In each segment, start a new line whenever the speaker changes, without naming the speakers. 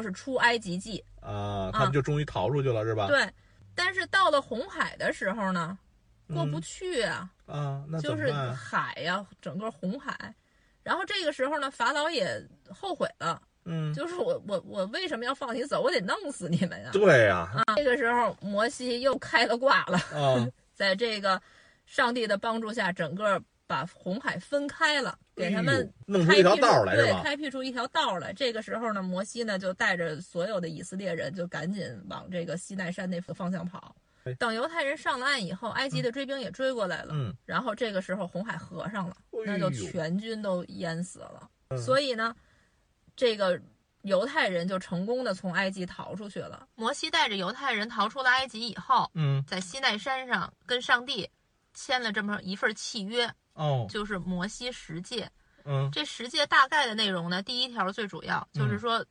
这就是出埃及记。
啊，他们就终于逃出去了，是吧？
对，但是到了红海的时候呢，过不
嗯
去啊，
啊，那
就是？海呀、整个红海。然后这个时候呢，法老也后悔了，
嗯，
就是我我我为什么要放你走？我得弄死你们呀！
对呀，
啊，这个时候摩西又开了挂了，
啊，
在这个上帝的帮助下，整个把红海分开了，给他
哎
们
呦弄出一条道来对？
开辟出一条道来。这个时候呢，摩西呢就带着所有的以色列人，就赶紧往这个西奈山那个方向跑
哎。
等犹太人上了岸以后，埃及的追兵也追过来了，
嗯，
然后这个时候红海合上了，
哎
那就全军都淹死了。
嗯
所以呢，这个犹太人就成功的从埃及逃出去了。摩西带着犹太人逃出了埃及以后，
嗯，
在西奈山上跟上帝签了这么一份契约，
哦，
就是摩西十诫。
嗯
这十诫大概的内容呢，第一条最主要就是说，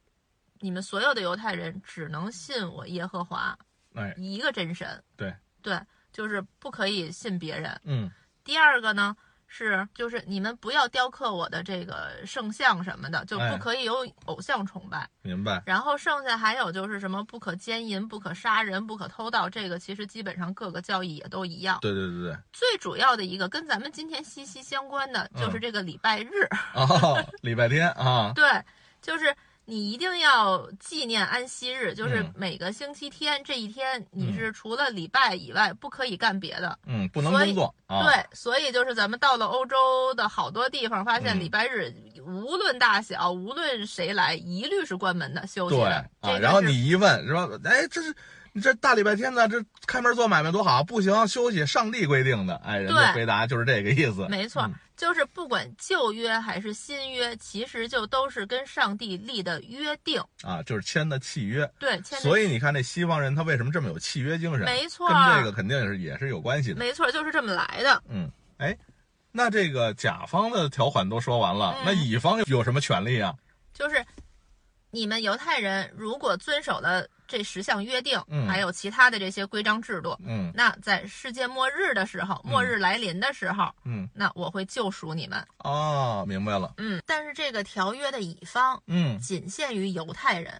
你们所有的犹太人只能信我耶和华
哎，
一个真神。
对
对，就是不可以信别人。
嗯
第二个呢是，就是你们不要雕刻我的这个圣像什么的，就
哎
不可以有偶像崇拜。
明白。
然后剩下还有就是什么不可奸淫、不可杀人、不可偷盗，这个其实基本上各个教义也都一样。
对对对对，
最主要的一个跟咱们今天息息相关的就是
嗯
这个礼拜日。
哦，礼拜天啊，
对，就是你一定要纪念安息日，就是
嗯
每个星期天这一天，你是除了礼拜以外不可以干别的。
嗯，不能工作啊。
对，所以就是咱们到了欧洲的好多地方，发现
嗯
礼拜日、无论大小，无论谁来，一律是关门的休息
对啊，然后你一问是吧？哎，这是你这大礼拜天呢，这开门做买卖多好，不行，休息，上帝规定的。哎，人家回答就是这个意思。
没错，
嗯
就是不管旧约还是新约，其实就都是跟上帝立的约定。
啊，就是签的契约。
对，签的
所以你看，这西方人他为什么这么有契约精神？
没错
跟这个肯定是也是有关系的。
没错，就是这么来的。
嗯，哎，那这个甲方的条款都说完了，
嗯
那乙方有什么权利啊？
就是你们犹太人如果遵守了这十项约定，
嗯
还有其他的这些规章制度，
嗯
那在世界末日的时候，末日来临的时候，
嗯，
那我会救赎你们。
哦，明白了。
嗯，但是这个条约的乙方
嗯，
仅限于犹太人，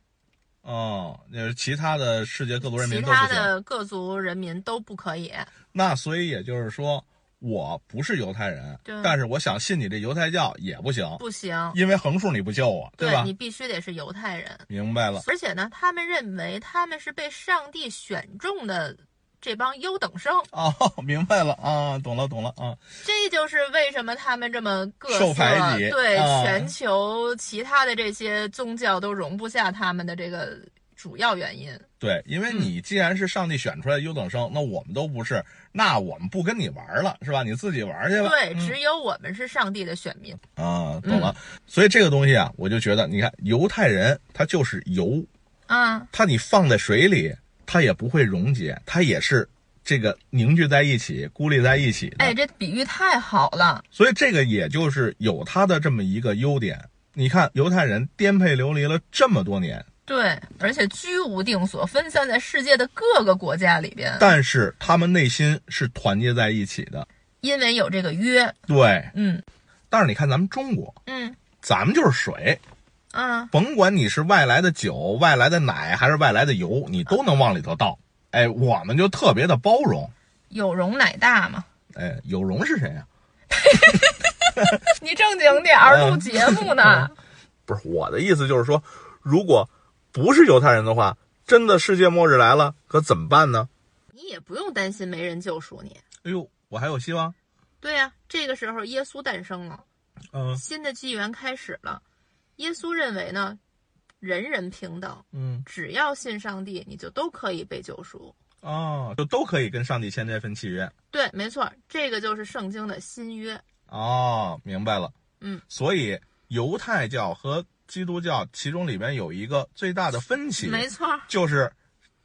哦，就是其他的世界各族人民都不行。
他的各族人民都不可以。
那所以也就是说，我不是犹太人，但是我想信你这犹太教也不行，
不行，
因为横竖你不救我，对吧
你？必须得是犹太人。
明白了。
而且呢，他们认为他们是被上帝选中的这帮优等生，
哦，明白了啊，懂了懂了啊。
这就是为什么他们这么各色，
受排挤
对、
啊
全球其他的这些宗教都容不下他们的这个主要原因。
对，因为你既然是上帝选出来的优等生，那我们都不是，那我们不跟你玩了，是吧？你自己玩去吧。
对，
嗯
只有我们是上帝的选民。
啊，懂了。所以这个东西啊，我就觉得，你看犹太人他就是油，
啊，
他你放在水里，他也不会溶解，他也是这个凝聚在一起、孤立在一起的。
哎，这比喻太好了。
所以这个也就是有它的这么一个优点。你看犹太人颠沛流离了这么多年，
对，而且居无定所，分散在世界的各个国家里边，
但是他们内心是团结在一起的。
因为有这个约。
对，
嗯
但是你看咱们中国，
嗯
咱们就是水，
啊，
甭管你是外来的酒、外来的奶还是外来的油，你都能往里头倒。哎，我们就特别的包容。
有容乃大嘛。
哎，有容是谁呀、
你正经点儿，
嗯
录节目呢。
不是我的意思，就是说，如果不是犹太人的话，真的世界末日来了，可怎么办呢？
你也不用担心没人救赎你。
哎呦，我还有希望。
对呀、这个时候耶稣诞生了，
嗯
新的纪元开始了。耶稣认为呢，人人平等，
嗯
只要信上帝，你就都可以被救赎。
哦，就都可以跟上帝签这份契约。
对，没错，这个就是圣经的新约。
哦，明白了。
嗯，
所以犹太教和基督教其中里边有一个最大的分歧，
没错，
就是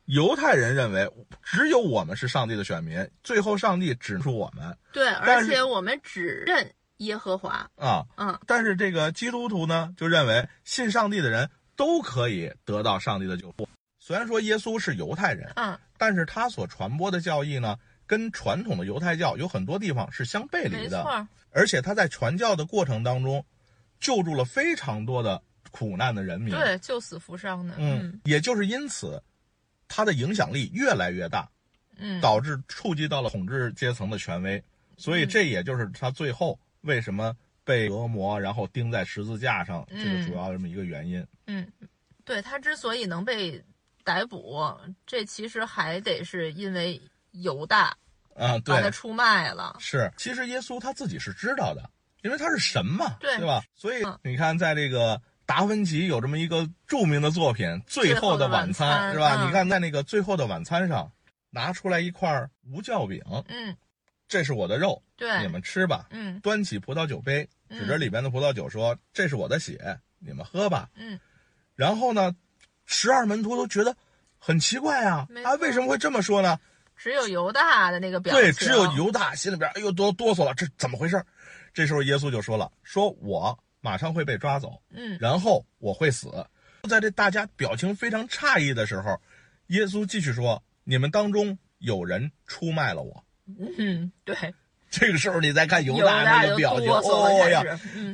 犹太人认为只有我们是上帝的选民，最后上帝指出我们
对，而且我们只认耶和华。
啊。
嗯，
但是这个基督徒呢，就认为信上帝的人都可以得到上帝的救赎。虽然说耶稣是犹太人，
嗯，
但是他所传播的教义呢，跟传统的犹太教有很多地方是相背离的。
没错，
而且他在传教的过程当中，救助了非常多的苦难的人民。
对，救死扶伤的。嗯，
也就是因此，他的影响力越来越大，
嗯，
导致触及到了统治阶层的权威，所以这也就是他最后为什么被折磨，然后钉在十字架上这个主要这么一个原因。
嗯，对他之所以能被逮捕，这其实还得是因为犹大
啊，
把他出卖了。
是，其实耶稣他自己是知道的。因为他是神嘛，
对
对吧？所以你看，在这个达芬奇有这么一个著名的作品《最后的晚餐》，是吧？你看在那个《最后的晚餐》上拿出来一块无酵饼，
嗯，
这是我的肉，
对，
你们吃吧。
嗯，
端起葡萄酒杯，指着里边的葡萄酒说：“这是我的血，你们喝吧。”
嗯，
然后呢，十二门徒都觉得很奇怪啊，啊，为什么会这么说呢？
只有犹大的那个表情，
对，只有犹大心里边哎呦哆哆嗦了，这怎么回事？这时候耶稣就说了：“说我马上会被抓走，
嗯，
然后我会死。”在这大家表情非常诧异的时候，耶稣继续说：“你们当中有人出卖了我。”
嗯，对。
这个时候你再看犹大那个表情，哦呀！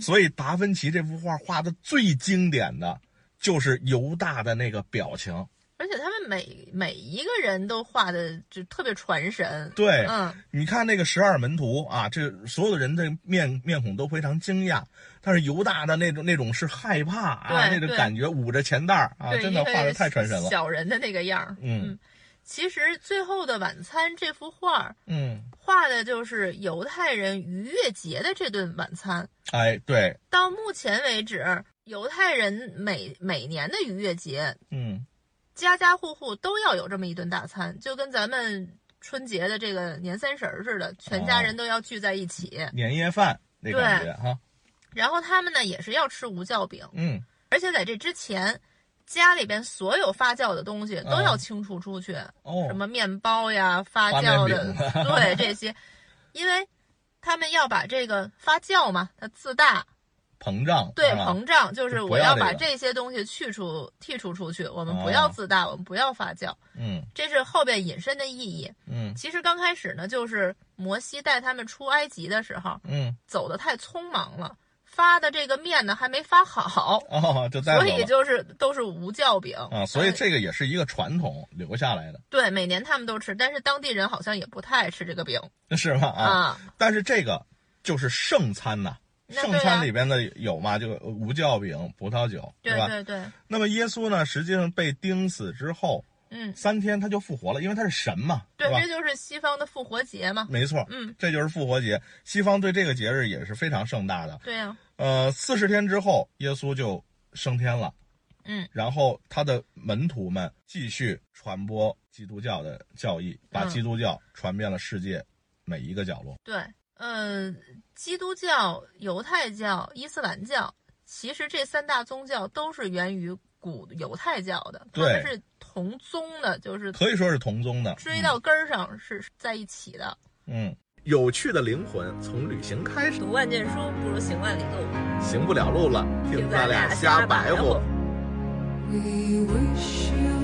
所以达芬奇这幅画画的最经典的就是犹大的那个表情。
而且他们每每一个人都画的就特别传神，
对，
嗯，
你看那个十二门徒啊，这所有的人的面面孔都非常惊讶，但是犹大的那种那种是害怕啊，那种感觉捂着钱袋儿啊，真的画的太传神了，
小人的那个样儿，
嗯，
其实《最后的晚餐》这幅画，
嗯，
画的就是犹太人逾越节的这顿晚餐，
哎，对，
到目前为止，犹太人每每年的逾越节，
嗯。
家家户户都要有这么一顿大餐，就跟咱们春节的这个年三十似的，全家人都要聚在一起，
年夜饭那感觉哈。
然后他们呢也是要吃无酵饼，
嗯，
而且在这之前，家里边所有发酵的东西都要清除出去，
哦，
什么面包呀、发酵的，对这些，因为他们要把这个发酵嘛，它自大。
膨胀
对膨胀就是我
要
把这些东西去除剔除出去，我们不要自大，我们不要发酵。
嗯，
这是后边引申的意义。
嗯，
其实刚开始呢，就是摩西带他们出埃及的时候，
嗯，
走的太匆忙了，发的这个面呢还没发好
哦，就
所以就是都是无酵饼
啊，所以这个也是一个传统留下来的。
对，每年他们都吃，但是当地人好像也不太爱吃这个饼，
是吗？啊，但是这个就是圣餐呐。圣餐里边的有嘛？就无酵饼、葡萄酒，
对
吧？
对对。
那么耶稣呢？实际上被钉死之后，
嗯，
三天他就复活了，因为他是神嘛，
对吧这就是西方的复活节嘛。
没错，
嗯，
这就是复活节。西方对这个节日也是非常盛大的。
对呀。
呃，四十天之后，耶稣就升天了。
嗯。
然后他的门徒们继续传播基督教的教义，把基督教传遍了世界每一个角落。
对。嗯，基督教、犹太教、伊斯兰教，其实这三大宗教都是源于古犹太教的，他们是同宗的，就是
可以说是同宗的，
追到根儿上是在一起的。
嗯，有趣的灵魂从旅行开始，
读万卷书不如行万里路，
行不了路了，听咱俩瞎白活。We wish you